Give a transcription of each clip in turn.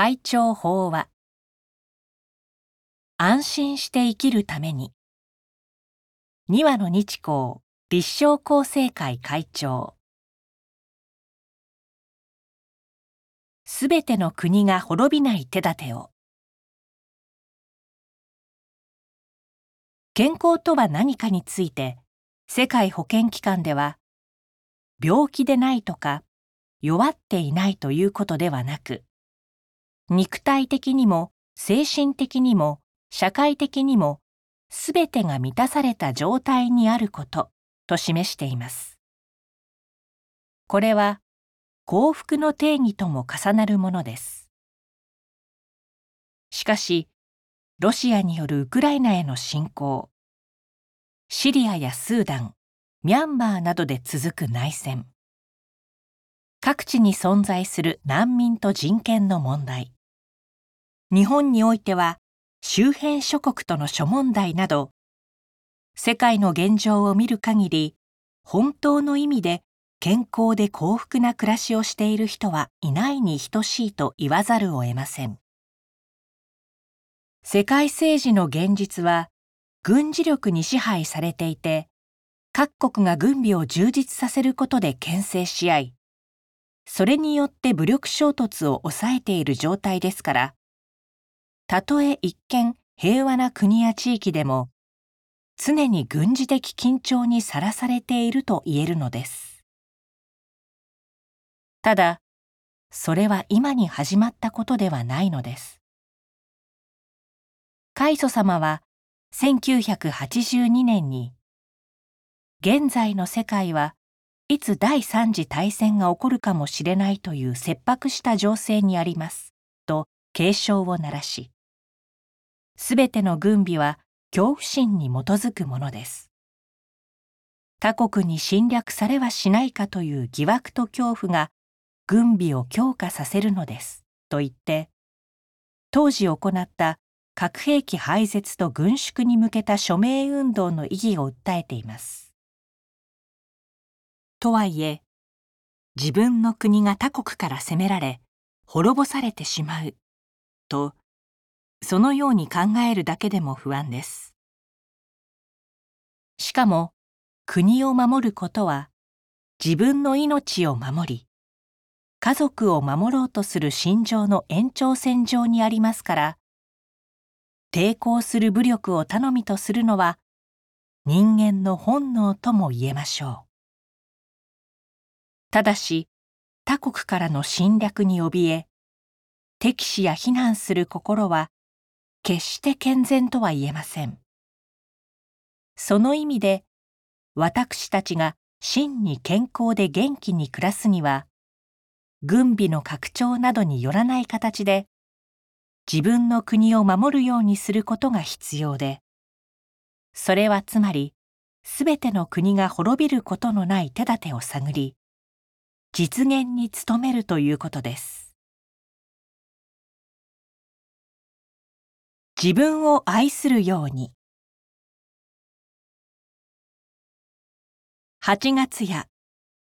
会長法は安心して生きるために二羽の日光立正厚生会会長。すべての国が滅びない手立てを健康とは何かについて世界保健機関では病気でないとか弱っていないということではなく肉体的にも精神的にも社会的にもすべてが満たされた状態にあることと示しています。これは幸福の定義とも重なるものです。しかし、ロシアによるウクライナへの侵攻、シリアやスーダン、ミャンマーなどで続く内戦、各地に存在する難民と人権の問題、日本においては周辺諸国との諸問題など世界の現状を見る限り本当の意味で健康で幸福な暮らしをしている人はいないに等しいと言わざるを得ません。世界政治の現実は軍事力に支配されていて各国が軍備を充実させることで牽制し合いそれによって武力衝突を抑えている状態ですからたとえ一見平和な国や地域でも常に軍事的緊張にさらされていると言えるのです。ただそれは今に始まったことではないのです。海祖様は1982年に現在の世界はいつ第三次大戦が起こるかもしれないという切迫した情勢にありますと警鐘を鳴らしすべての軍備は恐怖心に基づくものです。他国に侵略されはしないかという疑惑と恐怖が軍備を強化させるのですと言って当時行った核兵器廃絶と軍縮に向けた署名運動の意義を訴えています。とはいえ自分の国が他国から攻められ滅ぼされてしまうとそのように考えるだけでも不安です。しかも国を守ることは自分の命を守り家族を守ろうとする心情の延長線上にありますから抵抗する武力を頼みとするのは人間の本能とも言えましょう。ただし他国からの侵略に怯え敵視や非難する心は決して健全とは言えません。その意味で私たちが真に健康で元気に暮らすには軍備の拡張などによらない形で自分の国を守るようにすることが必要でそれはつまりすべての国が滅びることのない手立てを探り実現に努めるということです。自分を愛するように。8月や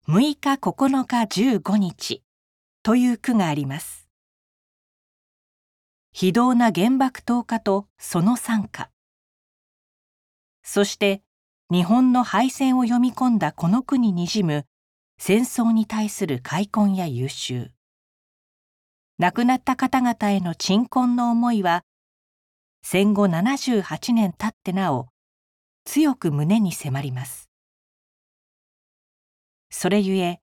6日9日15日という句があります。非道な原爆投下とその参加。そして日本の敗戦を読み込んだこの句ににじむ戦争に対する開墾や優秀。亡くなった方々への鎮魂の思いは戦後78年経ってなお強く胸に迫ります。それゆえ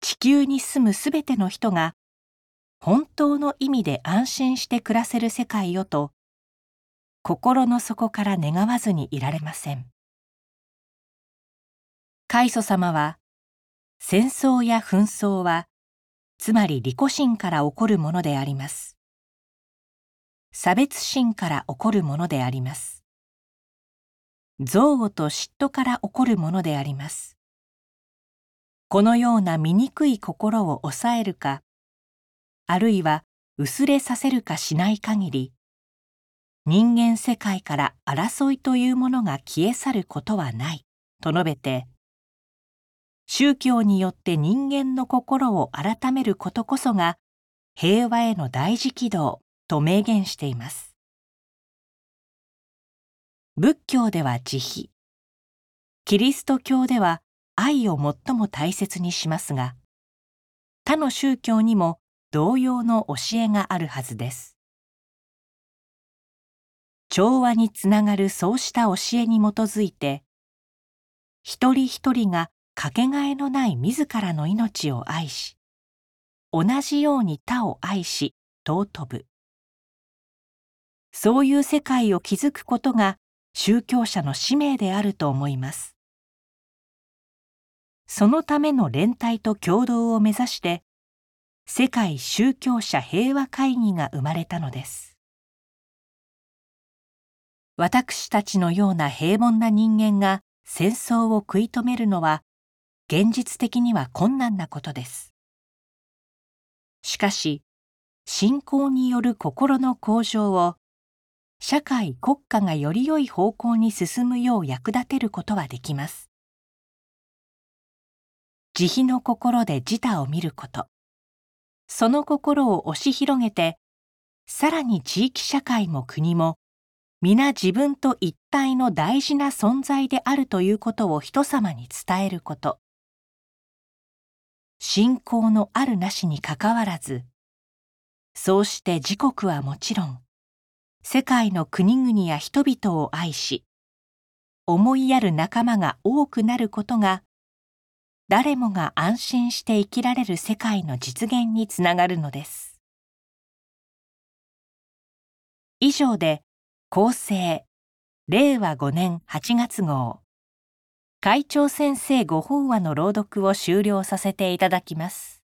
地球に住むすべての人が本当の意味で安心して暮らせる世界をと心の底から願わずにいられません。開祖様は戦争や紛争はつまり利己心から起こるものであります。差別心から起こるものであります。憎悪と嫉妬から起こるものであります。このような醜い心を抑えるか、あるいは薄れさせるかしない限り、人間世界から争いというものが消え去ることはない、と述べて、宗教によって人間の心を改めることこそが平和への大事軌道と明言しています。仏教では慈悲。キリスト教では愛を最も大切にしますが他の宗教にも同様の教えがあるはずです。調和につながるそうした教えに基づいて一人一人がかけがえのない自らの命を愛し同じように他を愛し尊ぶ。そういう世界を築くことが宗教者の使命であると思います。そのための連帯と共同を目指して世界宗教者平和会議が生まれたのです。私たちのような平凡な人間が戦争を食い止めるのは現実的には困難なことです。しかし信仰による心の向上を社会国家がより良い方向に進むよう役立てることはできます。慈悲の心で自他を見ること。その心を押し広げてさらに地域社会も国も皆自分と一体の大事な存在であるということを人様に伝えること。信仰のあるなしにかかわらずそうして自国はもちろん世界の国々や人々を愛し思いやる仲間が多くなることが誰もが安心して生きられる世界の実現につながるのです。以上で厚生令和5年8月号。会長先生ご法話の朗読を終了させていただきます。